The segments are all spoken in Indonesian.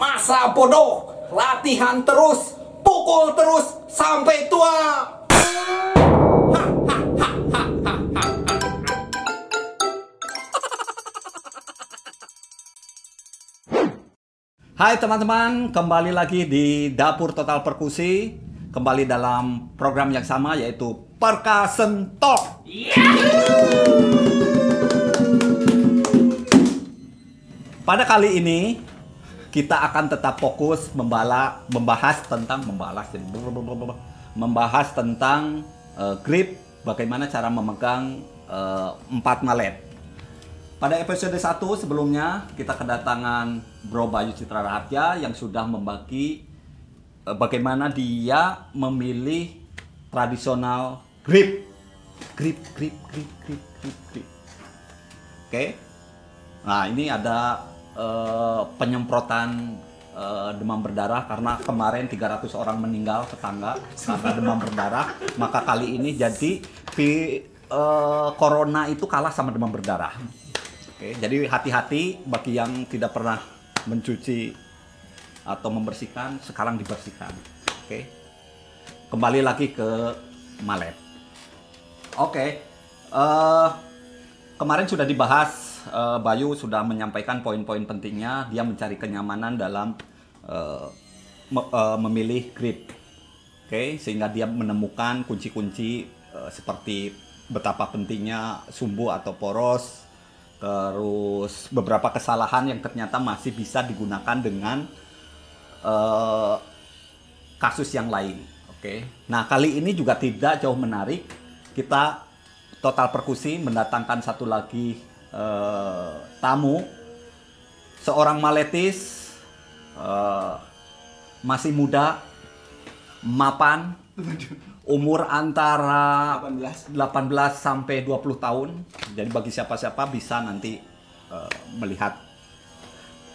Masa bodoh, latihan terus, pukul terus sampai tua. Hai teman-teman, kembali lagi di Dapur Total Perkusi. Kembali dalam program yang sama yaitu Perkasen Talk. Pada kali ini kita akan tetap fokus membala, membahas tentang membalas membahas tentang eh, grip bagaimana cara memegang eh, empat malet. Pada episode 1 sebelumnya kita kedatangan Bro Bayu Citra Raharja yang sudah membagi eh, bagaimana dia memilih tradisional grip. Grip, grip, grip, grip, grip, grip. Oke. Nah, ini ada eh, penyemprotan eh, demam berdarah karena kemarin 300 orang meninggal tetangga karena demam berdarah. Maka kali ini jadi vi- eh, corona itu kalah sama demam berdarah. Oke, jadi hati-hati bagi yang tidak pernah mencuci atau membersihkan, sekarang dibersihkan. Oke. Kembali lagi ke malet. Oke. eh, kemarin sudah dibahas eh, Bayu sudah menyampaikan poin-poin pentingnya, dia mencari kenyamanan dalam eh, me- eh, memilih grip. Oke, sehingga dia menemukan kunci-kunci eh, seperti betapa pentingnya sumbu atau poros, terus beberapa kesalahan yang ternyata masih bisa digunakan dengan eh, kasus yang lain. Oke, nah kali ini juga tidak jauh menarik. Kita total perkusi mendatangkan satu lagi eh, tamu, seorang maletis, eh, masih muda, mapan, umur antara 18 18 sampai 20 tahun. Jadi bagi siapa-siapa bisa nanti eh, melihat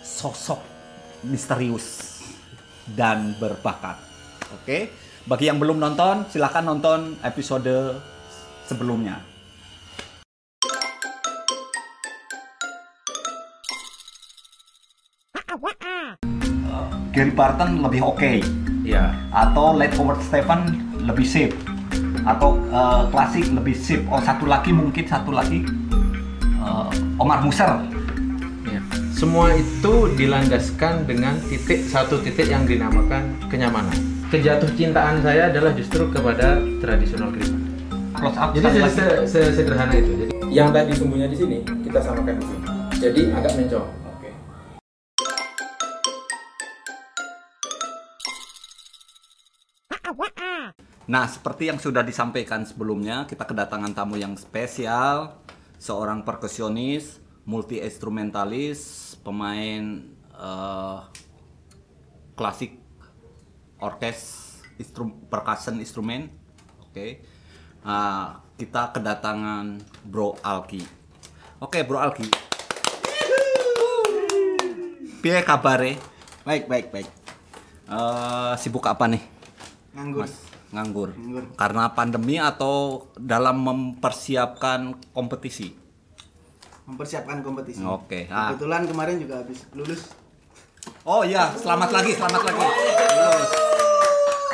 sosok misterius dan berbakat. Oke. Bagi yang belum nonton, silahkan nonton episode sebelumnya. Gary Barton lebih oke Ya, atau Late Howard Stephen lebih safe atau eh, klasik lebih safe oh satu lagi mungkin satu lagi eh, Omar Muser ya. Semua itu dilandaskan dengan titik satu titik yang dinamakan kenyamanan. Kejatuh cintaan saya adalah justru kepada tradisional grip. close up Jadi se- se- sederhana itu. Jadi yang tadi sumbunya di sini kita samakan di sini. Jadi agak mencong. Nah, seperti yang sudah disampaikan sebelumnya, kita kedatangan tamu yang spesial, seorang perkusionis, multi instrumentalis, pemain eh, klasik, orkes, instrum, percussion instrumen. Oke, Nah, kita kedatangan Bro Alki. Oke, Bro Alki. Piye kabare? baik baik baik Eh, sibuk apa nih? nganggur Mas, nganggur. Nganggur. Karena pandemi atau dalam mempersiapkan kompetisi? mempersiapkan kompetisi Oke, ah. kebetulan kemarin juga habis lulus Oh iya, selamat lagi, selamat lagi. Lulus.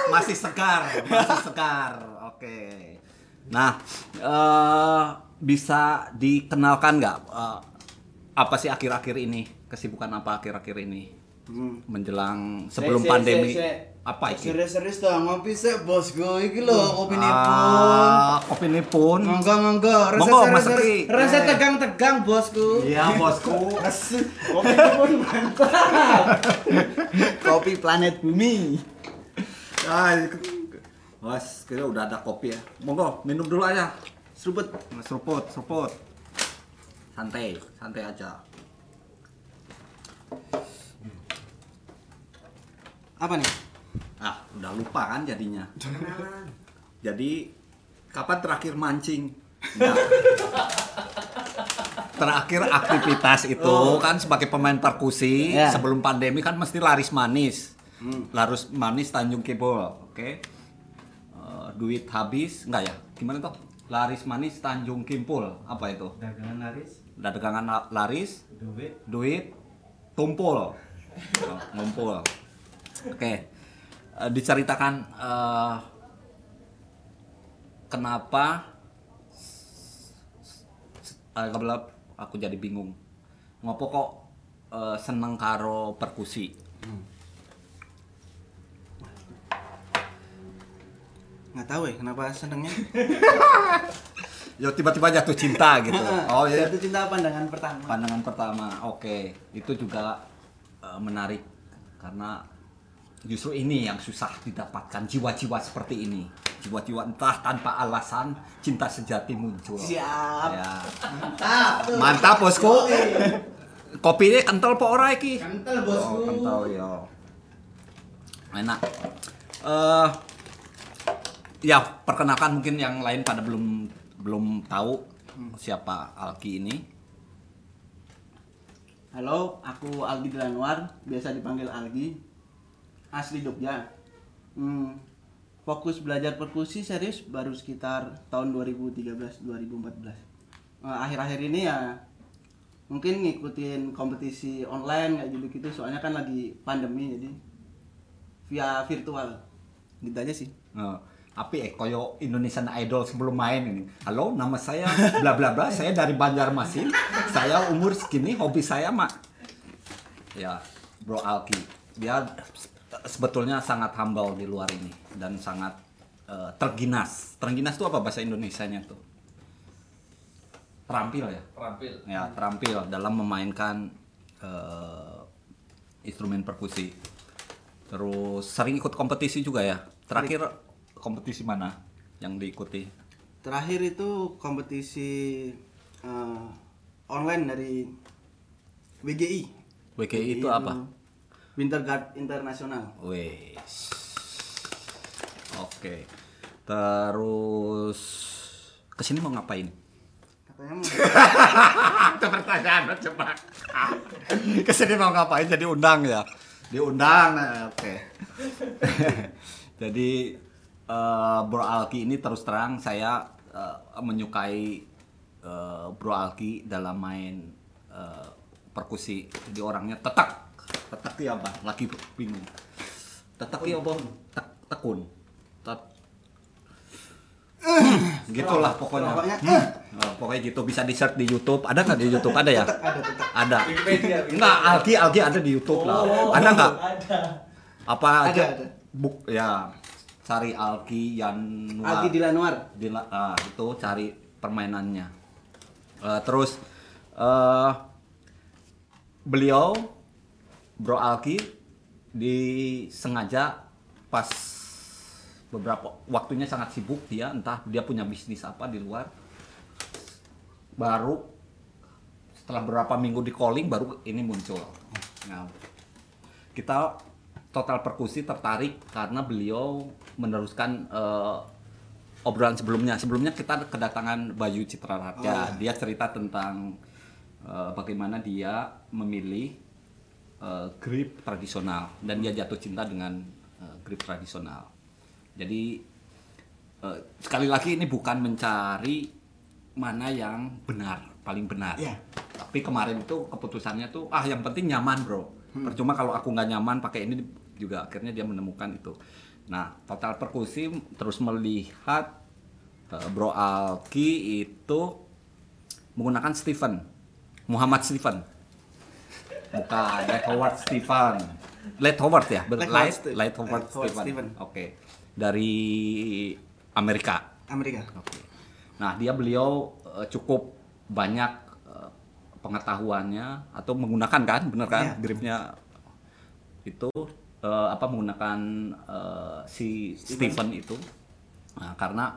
Masih segar, masih segar. Oke. Nah, eh, bisa dikenalkan nggak eh, apa sih akhir-akhir ini? Kesibukan apa akhir-akhir ini? Hmm. Menjelang sebelum Se- se- pandemi. se- se. Apa itu? serius-serius tuh ngopi sih bosku iki lho kopi pun Ah, kopi ini pun. monggo monggo rasa Monggo, Mas rasa, Eh. tegang-tegang bosku Iya, bosku. kopi pun mantap kopi planet bumi Ah, Mas, kira udah ada kopi ya. Monggo, minum dulu aja. seruput Seruput, seruput. Santai, santai aja. Apa nih Ah, udah lupa kan jadinya. Jadi, kapan terakhir mancing? Nggak. terakhir aktivitas itu kan sebagai pemain perkusi Ya. sebelum pandemi kan mesti laris manis. Hmm. Laris manis Tanjung Kebol, oke? Eh, duit habis, enggak ya? Gimana tuh? Laris manis Tanjung Kimpul, apa itu? dagangan laris Dagangan la- laris, duit duit tumpul. ngumpul oke. Eh, diceritakan eh, kenapa kebelah aku jadi bingung. Ngopo kok eh, seneng karo perkusi? Nggak tahu ya kenapa senengnya. ya tiba-tiba jatuh cinta gitu. Oh ya Jatuh cinta pandangan pertama. pandangan pertama oke. Itu juga eh, menarik. Karena justru ini yang susah didapatkan jiwa-jiwa seperti ini jiwa-jiwa entah tanpa alasan cinta sejati muncul Siap. ya. Mantap. mantap bosku kopinya kental po ora iki Kental oh, bosku. kental ya enak eh ya perkenalkan mungkin yang lain pada belum belum tahu siapa Alki ini Halo, aku Algi Dilanwar, biasa dipanggil Algi. Asli Jogja. Hmm, fokus belajar perkusi serius baru sekitar tahun 2013-2014. Eh, Akhir-akhir ini ya mungkin ngikutin kompetisi online kayak gitu gitu soalnya kan lagi pandemi jadi via virtual gitu aja sih Eh, tapi eh koyo Indonesian Idol sebelum main ini. Halo, nama saya bla bla bla. Saya dari Banjarmasin. Saya umur segini, hobi saya mak. Ya, Bro Alki. Dia sebetulnya sangat humble di luar ini dan sangat eh, terginas. Terginas itu apa bahasa Indonesianya tuh? Terampil ya? Terampil. Ya, terampil dalam memainkan eh, instrumen perkusi. Terus sering ikut kompetisi juga ya. Terakhir kompetisi mana yang diikuti? terakhir itu kompetisi eh, online dari WGI WGI itu apa? Winter Guard Internasional Wes. Oke. Terus ke sini mau ngapain? katanya mau Itu pertanyaan coba. Ke sini mau ngapain? Jadi undang ya? Diundang. eh, Oke. Jadi eh, Bro Alki ini terus terang saya eh, menyukai eh, Bro Alki dalam main eh, perkusi. Jadi orangnya tetak. Tetak ya apa? Lagi bingung. Tetak ya apa? Tek, tekun. Tet- gitulah pokoknya. Pokoknya, Hmm. Oh, pokoknya gitu bisa di search di YouTube. Ada nggak di YouTube? Ada ya? ada tetap Ada. Wikipedia. Enggak, Alki Alki ada di YouTube lah. Ada nggak? Ada. Apa Ada, aja? ada. Buk ya. Cari Alki Yanwar. Algi Dilanwar Dila- ah, itu cari permainannya. Eh, terus eh beliau Bro Alki disengaja pas beberapa waktunya sangat sibuk dia entah dia punya bisnis apa di luar baru setelah beberapa minggu di calling baru ini muncul. Nah, kita total perkusi tertarik karena beliau meneruskan eh, obrolan sebelumnya. Sebelumnya kita kedatangan Bayu Citra Raja. Dia cerita tentang eh, bagaimana dia memilih eh, grip tradisional dan dia jatuh cinta dengan eh, grip tradisional. Jadi eh, sekali lagi ini bukan mencari mana yang benar, paling benar. Iya. Tapi kemarin itu keputusannya tuh ah yang penting nyaman, Bro. Percuma kalau aku nggak nyaman pakai ini juga akhirnya dia menemukan itu. Nah, total perkusi terus melihat eh, Bro Alki itu menggunakan Stephen Muhammad Stephen. Bukan Light Howard Stephen. Light Howard ya? Light Light, Light Howard Stephen. Stephen. Oke. Dari Amerika. Amerika Oke. Nah, dia beliau eh, cukup banyak eh, pengetahuannya atau menggunakan kan, bener kan, Iya. gripnya itu eh, apa menggunakan eh, si Stephen itu. Nah, karena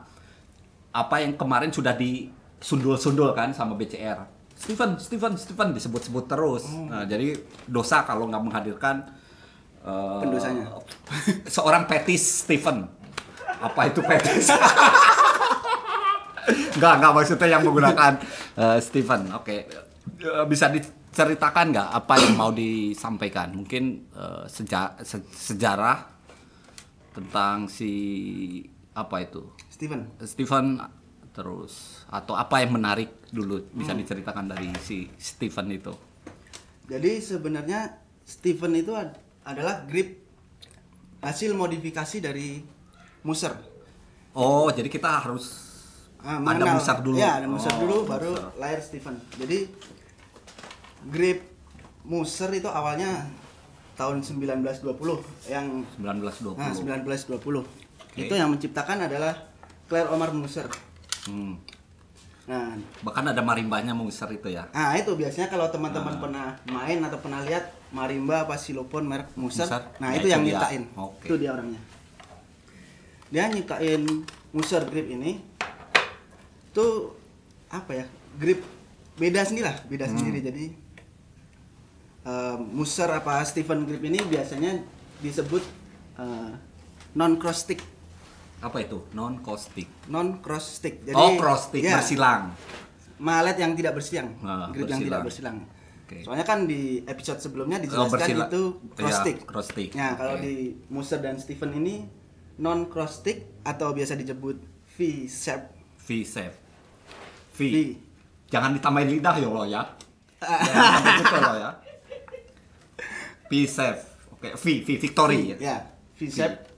apa yang kemarin sudah disundul-sundul kan sama BCR. Stephen, Stephen, Stephen disebut-sebut terus. Nah, jadi dosa kalau nggak menghadirkan Pendosanya. seorang petis Stephen. Apa itu petis? Enggak, enggak maksudnya yang menggunakan eh, Stephen. Oke. Eh, bisa diceritakan nggak apa yang mau disampaikan? Mungkin eh, seja- se- sejarah tentang si apa itu? Steven Stephen terus atau apa yang menarik dulu bisa diceritakan dari si Stephen itu. jadi sebenarnya Stephen itu ad- adalah grip hasil modifikasi dari Muser. Oh, jadi kita harus Ah, ada musar dulu. Ya, ada Muser Oh, dulu baru Muser. lahir Stephen. Jadi grip Muser itu awalnya tahun 1920 yang 1920. nah, 1920. Oke. Itu yang menciptakan adalah Claire Omar Muser. Hmm. Nah, Bahkan ada marimbanya Muser itu ya. Nah itu biasanya kalau teman-teman Ah. pernah main atau pernah lihat marimba apa silopon merek Muser, Muser. nah Nah, itu itu yang dia. nyiptain, Oke. itu dia orangnya. Dia nyiptain Muser grip ini, tuh apa ya grip beda sendiri lah, beda Hmm. sendiri. Jadi eh, Muser apa Stephen grip ini biasanya disebut non cross stick, Apa itu? Non caustic. non cross stick. Jadi oh, cross stick ya, bersilang. malet yang tidak bersilang, Nah, grip yang tidak bersilang. bersilang. Oke. Soalnya kan di episode sebelumnya Oh, dijelaskan bersila- itu cross Iya, stick. cross stick. Nah, kalau Oke. di Muser dan Stephen ini non cross stick atau biasa disebut V shape. V shape. V. V. Jangan ditambahin lidah ya Allah ya. Betul loh ya. V shape. Oke, V, V victory ya. Ya, V shape.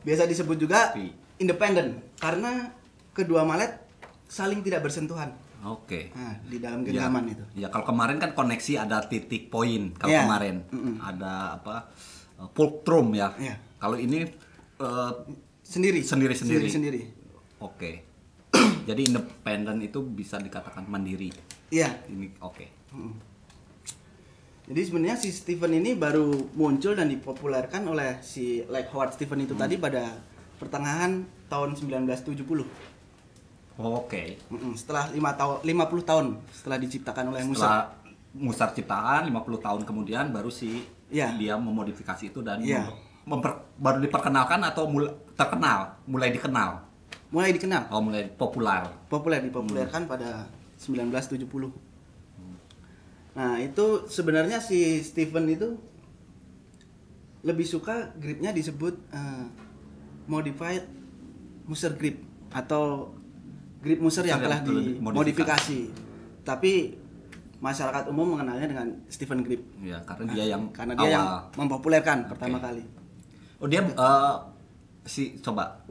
Biasa disebut juga V. independent karena kedua malet saling tidak bersentuhan. Oke. Nah, di dalam Ya, genggaman itu. Ya, kalau kemarin kan koneksi ada titik poin. Kalau Iya. kemarin Mm-mm. ada apa? uh, fulcrum ya. Iya. Kalau ini uh, Sendiri. Sendiri-sendiri. Sendiri. oke. Jadi independen itu bisa dikatakan mandiri. Iya. Ini oke. Jadi sebenarnya si Stephen ini baru muncul dan dipopulerkan oleh si Like Howard Stephen itu tadi pada pertengahan tahun 1970. Oke. Mm-mm, Setelah 5 tahun 50 tahun setelah diciptakan oleh Musa. Setelah Musar ciptaan 50 tahun kemudian baru si Iya. dia memodifikasi itu dan Iya. memper- baru diperkenalkan atau mul- terkenal, mulai dikenal. Mulai dikenal, Oh, mulai populer. populer dipopulerkan pada 1970. Nah, itu sebenarnya si Stephen itu lebih suka gripnya disebut eh, modified Muser grip atau grip Muser yang telah yang dimodifikasi. Tapi masyarakat umum mengenalnya dengan Stephen grip. Ya, karena dia yang Karena dia yang awal. mempopulerkan pertama Oke. kali. Oh, dia eh, si coba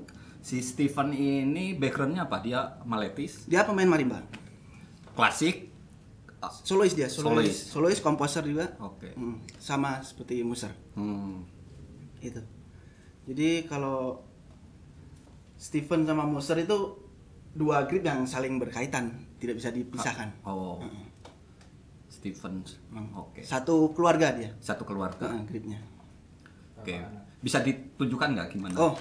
si Stephen ini backgroundnya apa? Dia maletis, Dia pemain marimba. klasik. Ah, Solois dia, solois. Solois. Solois komposer juga. Oke. Mm, sama seperti Muser. Hmm. itu jadi kalau Stephen sama Moser itu dua grip yang saling berkaitan tidak bisa dipisahkan Oh. Stephen. Emang Oke. satu keluarga dia Satu keluarga. Heeh, gripnya Oke. Bisa ditunjukkan nggak gimana? oh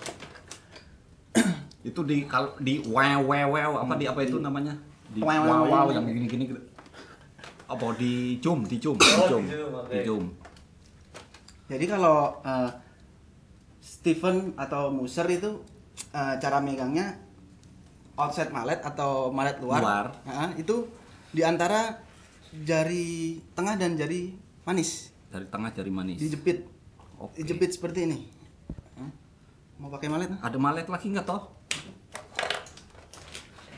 Itu di kalau di wow wow apa di apa itu namanya? Di Wow, wow wow, wow wow. Apa di zoom, di di zoom, di oke. di zoom. jadi kalau eh, Stephen atau Moser itu eh, cara megangnya outside mallet atau mallet luar, Luar. Heeh, itu di antara jari tengah dan jari manis Dari tengah jari manis. dijepit Oke. dijepit seperti ini Hah? mau pakai mallet Ada malet lagi nggak toh?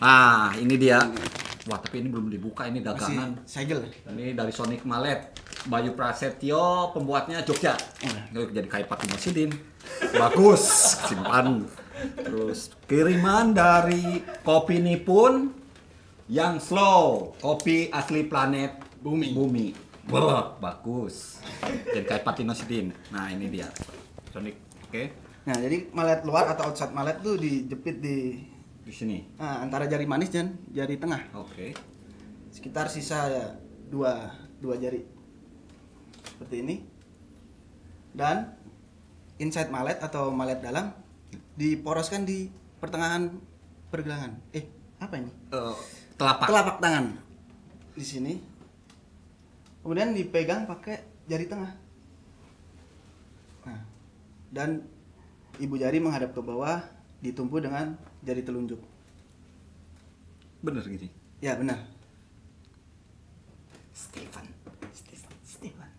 Ah, ini dia. Wah, tapi ini belum dibuka ini masih dagangan. segel Ini dari Sonic Malet. Bayu Prasetyo, pembuatnya Jogja. Oh. Jadi kayak Pak Musidin. Bagus, simpan. Terus kiriman dari kopi Nipun yang slow, kopi asli planet Bumi. Bumi. Wah, bagus. Jadi kayak Pak Musidin. Nah, ini dia. Sonic. Oke. Nah, jadi mallet luar atau outside mallet tuh dijepit di Di sini. nah, antara jari manis dan jari tengah. Oke. Sekitar sisa ya, dua, dua jari. Seperti ini. Dan inside mallet atau mallet dalam diporoskan di pertengahan pergelangan. Eh, apa ini? Eh, telapak. Telapak tangan. Di sini. Kemudian dipegang pakai jari tengah. Nah, dan ibu jari menghadap ke bawah, ditumpu dengan jari telunjuk. Bener gini. Ya, benar. Stephen. Stephen. Stephen.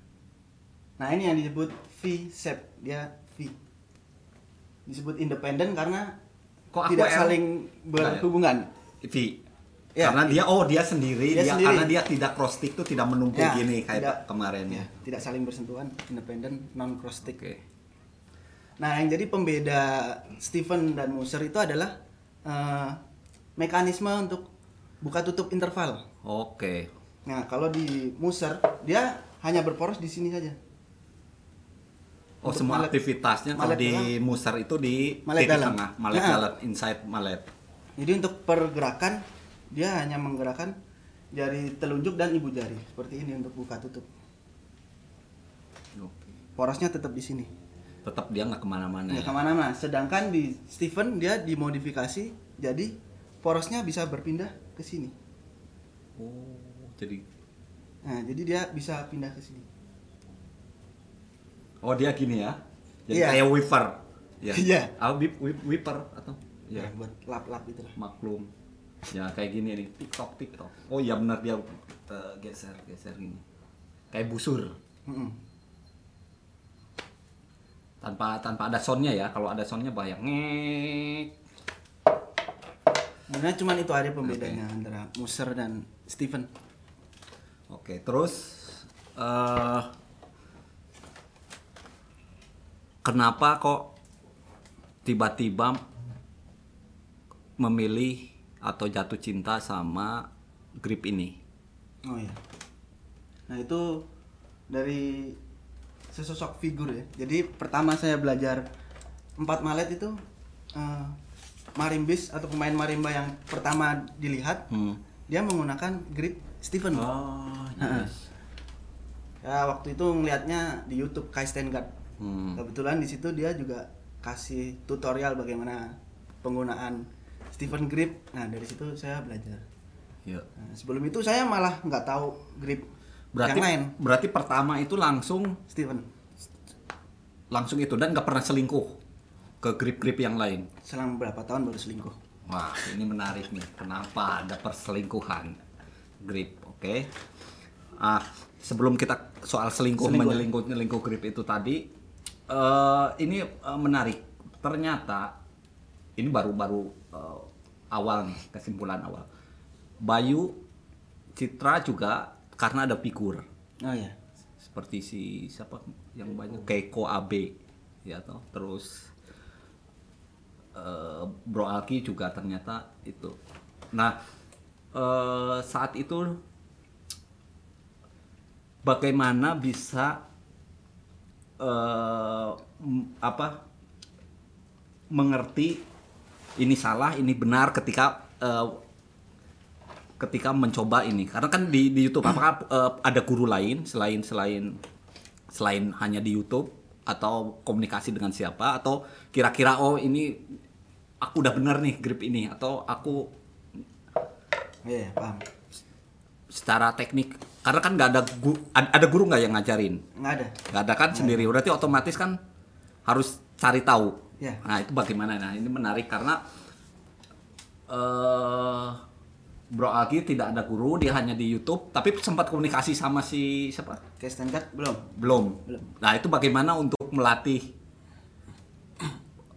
Nah, ini yang disebut V shape. Dia V. Disebut independen karena Kok tidak L? saling berhubungan. V. Ya. Karena dia oh dia sendiri, Dia dia, sendiri. karena dia tidak cross stick tuh tidak menumpuk Ya, gini kayak tidak. kemarin ya. Ya, tidak saling bersentuhan, independen, non cross stick. Oke. Nah, yang jadi pembeda Steven dan Moser itu adalah eh, mekanisme untuk buka tutup interval. Oke. Nah, kalau di Moser dia hanya berporos di sini saja. Oh Untuk semua malet- aktivitasnya kalau malet di dalam. muser itu di Malet titik dalam. tengah, malet Nah. dalam, inside malet. Jadi untuk pergerakan dia hanya menggerakkan jari telunjuk dan ibu jari seperti ini untuk buka tutup. Oke. Porosnya tetap di sini. Tetap dia nggak ke mana-mana. Nggak ya. ke mana-mana. Sedangkan di Steven dia dimodifikasi jadi porosnya bisa berpindah ke sini. Oh, jadi Nah, jadi dia bisa pindah ke sini. oh dia gini ya. Jadi Iya. kayak wiper. Ya. Iya. Ah, whip, whip- wiper atau Ya, ya buat lap-lap itu lah. maklum. Ya kayak gini nih, TikTok TikTok. Oh iya benar dia eh, geser geser gini. Kayak busur. Mm-mm. Tanpa tanpa ada soundnya ya. Kalau ada soundnya bahaya. Ngek. Sebenarnya cuma itu aja pembedanya antara Muser dan Steven. Oke, terus eh kenapa kok tiba-tiba memilih atau jatuh cinta sama grip ini? Oh iya. Nah itu dari sesosok figur ya. Jadi pertama saya belajar empat malet itu eh, marimbis atau pemain marimba yang pertama dilihat Hmm. dia menggunakan grip Steven. Oh, yes. Ya waktu itu ngelihatnya di YouTube Kai Stengard. Hmm. Kebetulan di situ dia juga kasih tutorial bagaimana penggunaan Steven grip. Nah dari situ saya belajar. Ya. Nah, sebelum itu saya malah nggak tahu grip Berarti yang lain. berarti pertama itu langsung Steven langsung itu dan nggak pernah selingkuh ke grip-grip yang lain. selang berapa tahun baru selingkuh. Wah, ini menarik nih. Kenapa ada perselingkuhan grip? Oke. Ah, sebelum kita soal selingkuh, Selingkuh. menyelingkuh nyelingkuh grip itu tadi, eh ini eh, menarik. Ternyata ini baru-baru eh, awal nih kesimpulan awal. Bayu Citra juga karena ada figur. Oh ya. seperti si siapa yang banyak? Keiko Abe. Ya toh. Terus eh, Bro Alki juga ternyata itu. Nah eh, saat itu bagaimana bisa m- apa mengerti ini salah ini benar ketika eh, ketika mencoba ini. Karena kan di di YouTube apakah eh, ada guru lain selain selain selain hanya di YouTube? Atau komunikasi dengan siapa? Atau kira-kira oh ini aku udah bener nih grip ini? Atau aku Iya, paham. secara teknik? Karena kan nggak ada gu, ad- ada guru nggak yang ngajarin? Nggak ada. nggak ada kan sendiri. berarti otomatis kan harus cari tahu. Ya. nah itu bagaimana? Nah ini menarik karena eh Bro Alki tidak ada guru dia hanya di YouTube tapi sempat komunikasi sama si siapa Kai Stengard belum. belum Belum. nah itu bagaimana untuk melatih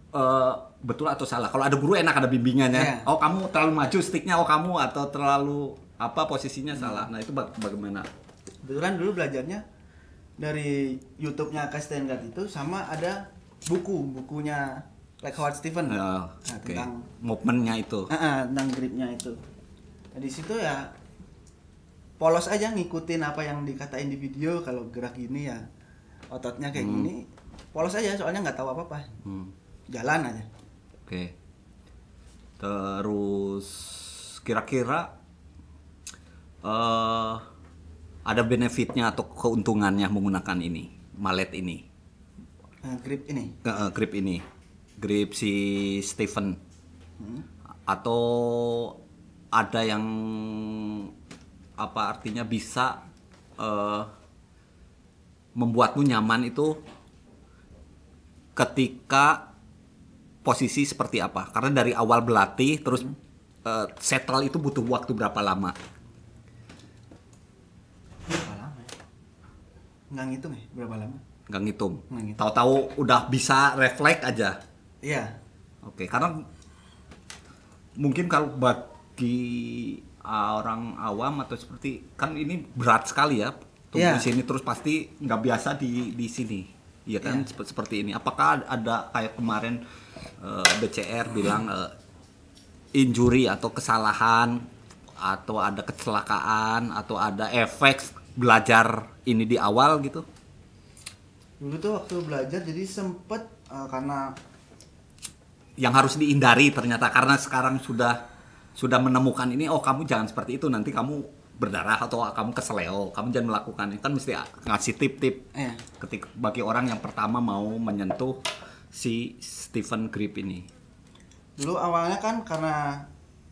eh betul atau salah kalau ada guru enak ada bimbingannya Ya. oh kamu terlalu maju sticknya oh kamu atau terlalu apa posisinya Hmm. salah nah itu bag- bagaimana Kebetulan dulu belajarnya dari YouTube-nya Kai Stengard itu sama ada buku, bukunya Like Howard Stephen. Ya, Nah, oke. tentang movementnya itu Ah, ah, tentang gripnya itu. Nah, di situ ya polos aja ngikutin apa yang dikatain di video kalau gerak gini ya ototnya kayak Hmm. gini polos aja soalnya nggak tahu apa apa Hmm, jalan aja. Oke. Terus kira-kira eh ada benefitnya atau keuntungannya menggunakan ini malet ini? Nah, grip ini? Eh, grip ini. Grip si Stephen. Hmm. atau ada yang apa artinya bisa eh, membuatmu nyaman itu ketika posisi seperti apa. Karena dari awal berlatih terus eh, settle itu butuh waktu berapa lama? Berapa lama ya? nggak ngitung ya berapa lama? Nggak ngitung. Nggak ngitung. tahu-tahu udah bisa refleks aja. Iya. Oke, karena mungkin kalau bagi uh, orang awam atau seperti kan ini berat sekali ya tumbuh Iya. di sini terus pasti nggak biasa di di sini Iya kan Iya. Sep- seperti ini apakah ada kayak kemarin uh, BCR bilang uh, injury atau kesalahan atau ada kecelakaan atau ada efek belajar ini di awal gitu dulu tuh waktu belajar jadi sempet eh, karena yang harus dihindari ternyata karena sekarang sudah sudah menemukan ini oh kamu jangan seperti itu nanti kamu berdarah atau kamu keseleo kamu jangan melakukan itu kan mesti ngasih tip-tip eh ketika bagi orang yang pertama mau menyentuh si Stephen Grip ini dulu awalnya kan karena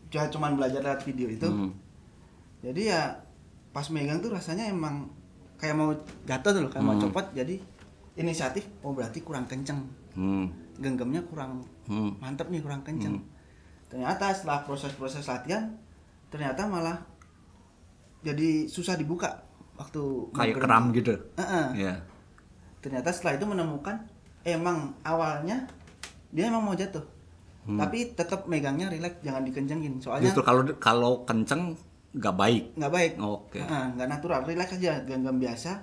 cuma cuman belajar lewat video itu Hmm. jadi ya pas megang tuh rasanya emang kayak mau jatuh tuh loh kayak mau Hmm. copot jadi inisiatif oh berarti kurang kenceng Hmm. genggamnya kurang Hmm. mantep nih kurang kenceng Hmm. Ternyata setelah proses-proses latihan ternyata malah jadi susah dibuka waktu kayak keram gitu Heeh. ya ternyata setelah itu menemukan emang awalnya dia emang mau jatuh Hmm. tapi tetap megangnya rileks jangan dikencengin soalnya justru kalau kalau kenceng nggak baik nggak baik oke Heeh, nggak natural rileks aja genggam biasa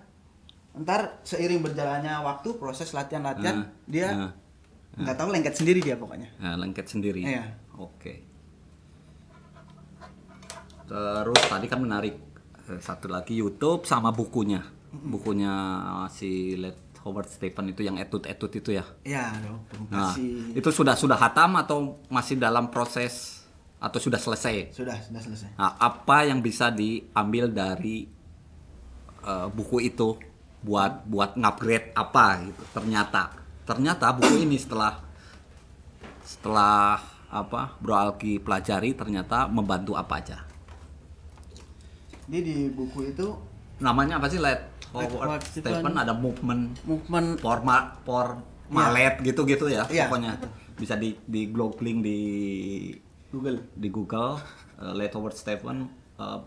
ntar seiring berjalannya waktu proses latihan-latihan Nah, dia nah. nggak tahu lengket sendiri dia pokoknya Nah, lengket sendiri. Iya. Oke. Terus tadi kan menarik eh, satu lagi YouTube sama bukunya. Bukunya si Let Howard Stephen itu yang etut-etut itu ya. ya dong Nah, masih itu sudah sudah hatam atau masih dalam proses atau sudah selesai? sudah sudah selesai Nah, apa yang bisa diambil dari eh, buku itu buat buat ngupgrade apa gitu? Ternyata ternyata buku ini setelah setelah apa Bro Alki pelajari ternyata membantu apa aja. jadi di buku itu Namanya apa sih? Let Howard Stephen Stephen. ada movement. movement. Forma for malet gitu-gitu ya Iya. pokoknya. Bisa di di googling di Google. di Google uh, Let Howard Stephen uh,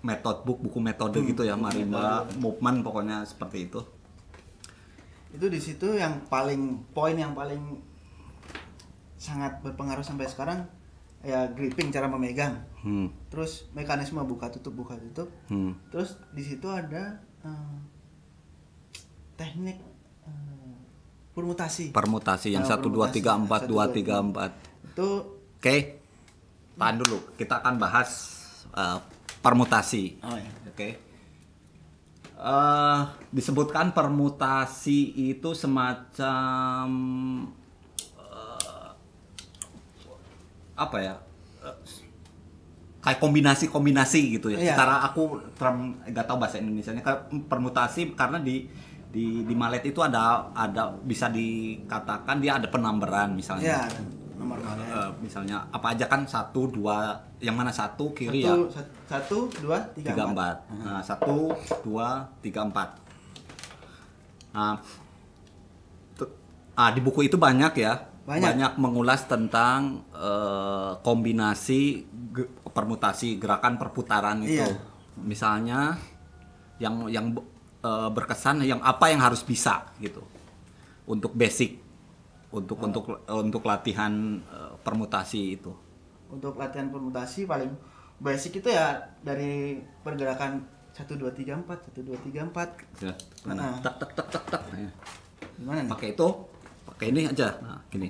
method book buku metode gitu ya marimba movement pokoknya seperti itu. Itu di situ yang paling poin yang paling sangat berpengaruh sampai sekarang ya gripping cara memegang. Hmm. terus mekanisme buka tutup buka tutup. Hmm. terus di situ ada eh, teknik eh, permutasi. Permutasi yang Nah, satu dua tiga empat dua tiga empat. Itu oke tahan dulu. Kita akan bahas uh, permutasi. Oh ya Oke. Eh, disebutkan permutasi itu semacam eh, apa ya? Kayak kombinasi-kombinasi gitu ya. Iya. Secara aku term nggak tahu bahasa Indonesianya kayak permutasi karena di di di malet itu ada ada bisa dikatakan dia ada penambaran misalnya. ya nomor Eh, misalnya apa aja kan satu dua yang mana satu kiri ya satu, sat- satu dua tiga, tiga empat, empat nah satu dua tiga empat nah ah di buku itu banyak ya Banyak. mengulas tentang eh, kombinasi ge- permutasi gerakan perputaran itu Iya. misalnya yang yang eh, berkesan yang apa yang harus bisa gitu untuk basic untuk Oh. untuk untuk latihan eh, permutasi itu untuk latihan permutasi paling basic itu ya dari pergerakan satu dua tiga empat satu dua tiga empat Ya. Nah. tak tak tak tak tak Ya. gimana nih pakai itu pakai ini aja. Nah gini.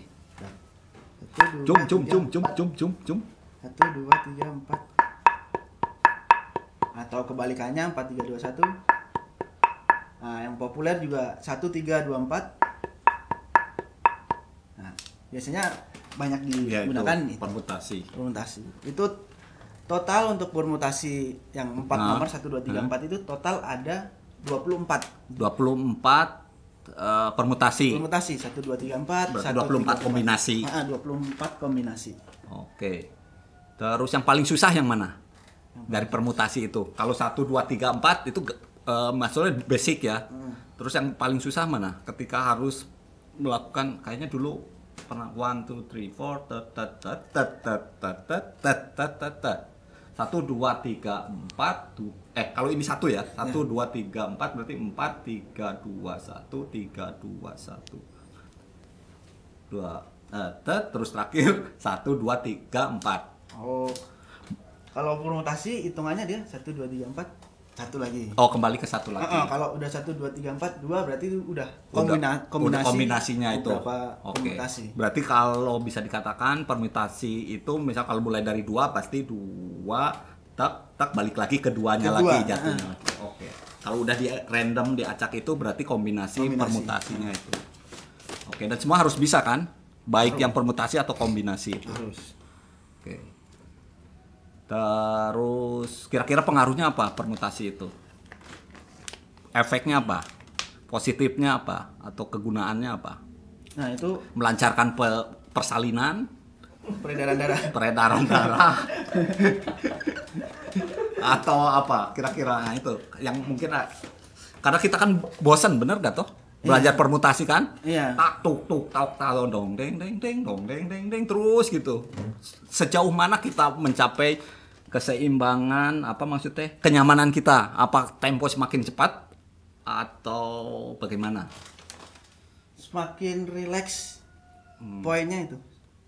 Satu dua cum cum cum cum cum cum cum. Satu dua tiga empat. Atau kebalikannya empat tiga dua satu. Nah yang populer juga satu tiga dua empat. Nah biasanya banyak ya itu digunakan itu permutasi. Permutasi. Itu total untuk permutasi yang empat Nah. nomor satu dua tiga Nah. empat itu total ada 24 24 eh, permutasi. Permutasi satu dua tiga empat Berarti 24 satu, tiga, kombinasi. empat. Ah, 24 kombinasi. Oke. Terus yang paling susah yang mana? Dari permutasi itu. Kalau satu dua tiga empat itu eh, maksudnya basic ya. Hmm. terus yang paling susah mana? Ketika harus melakukan kayaknya dulu pernah one two three four tet tet tet tet tet tet tet tet tet tet tet satu dua tiga empat eh kalau ini satu ya. Satu dua tiga empat berarti empat tiga dua satu tiga dua satu. Dua eh, terus terakhir. Satu dua tiga empat. Oh. Kalau permutasi hitungannya dia satu dua tiga empat satu lagi Oh, kembali ke satu lagi. Heeh, kalau udah satu dua tiga empat dua berarti itu udah Udah- kombina udah kombinasi kombinasinya itu. Oke. kombinasi Berarti kalau bisa dikatakan permutasi itu misal kalau mulai dari dua pasti dua tak tak balik lagi keduanya Kedua, lagi jatuhnya. lagi. Oke. Kalau udah di random diacak itu berarti kombinasi, Kombinasi. permutasinya itu. Oke, dan semua harus bisa kan? Baik yang permutasi atau kombinasi itu. terus Oke. Terus kira-kira pengaruhnya apa permutasi itu? Efeknya apa? Positifnya apa? Atau kegunaannya apa? nah itu Melancarkan pe- persalinan, peredaran darah peredaran darah, atau apa? Kira-kira nah, itu yang mungkin ah, karena kita kan bosan bener gak toh? Belajar permutasi kan? Iya. Tak tuk tuk tak tak dong deng deng deng dong deng deng deng terus gitu. Sejauh mana kita mencapai keseimbangan apa maksudnya? Kenyamanan kita? Apa tempo semakin cepat atau bagaimana? semakin rileks Hmm. poinnya itu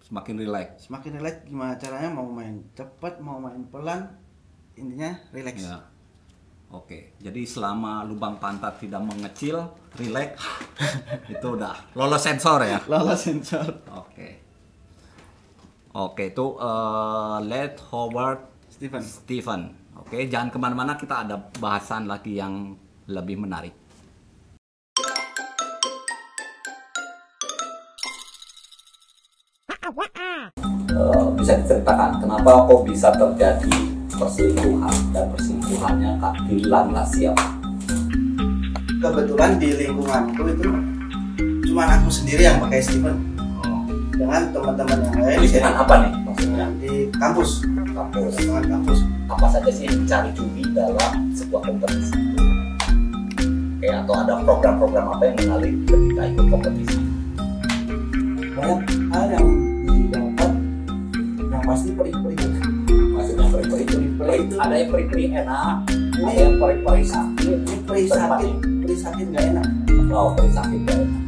Semakin rileks. semakin rileks gimana caranya mau main cepat mau main pelan intinya rileks Ya. Oke, jadi selama lubang pantat tidak mengecil, rileks, itu udah lolos sensor ya. lolos sensor Oke. Oke, itu eh, Let Howard Steven Stephen. Oke, jangan ke mana-mana kita ada bahasan lagi yang lebih menarik. Eh, bisa diceritakan kenapa kok bisa terjadi perselingkuhan dan perselingkuhannya kak dilandasi apa? kebetulan di lingkunganku itu cuma aku sendiri yang pakai Steven dengan teman-teman yang lain Lingkungan apa nih maksudnya? di kampus. Kampus. lingkungan kampus. Apa saja sih yang dicari cumi dalam sebuah kompetisi? Oke, atau ada program-program apa yang menarik ketika ikut kompetisi? Banyak hal yang didapat yang pasti perih-perih maksudnya peri-peri peri ada yang peri-peri enak ada yang peri-peri sakit. Ini perih sakit perih sakit nggak enak. Oh peri sakit gak enak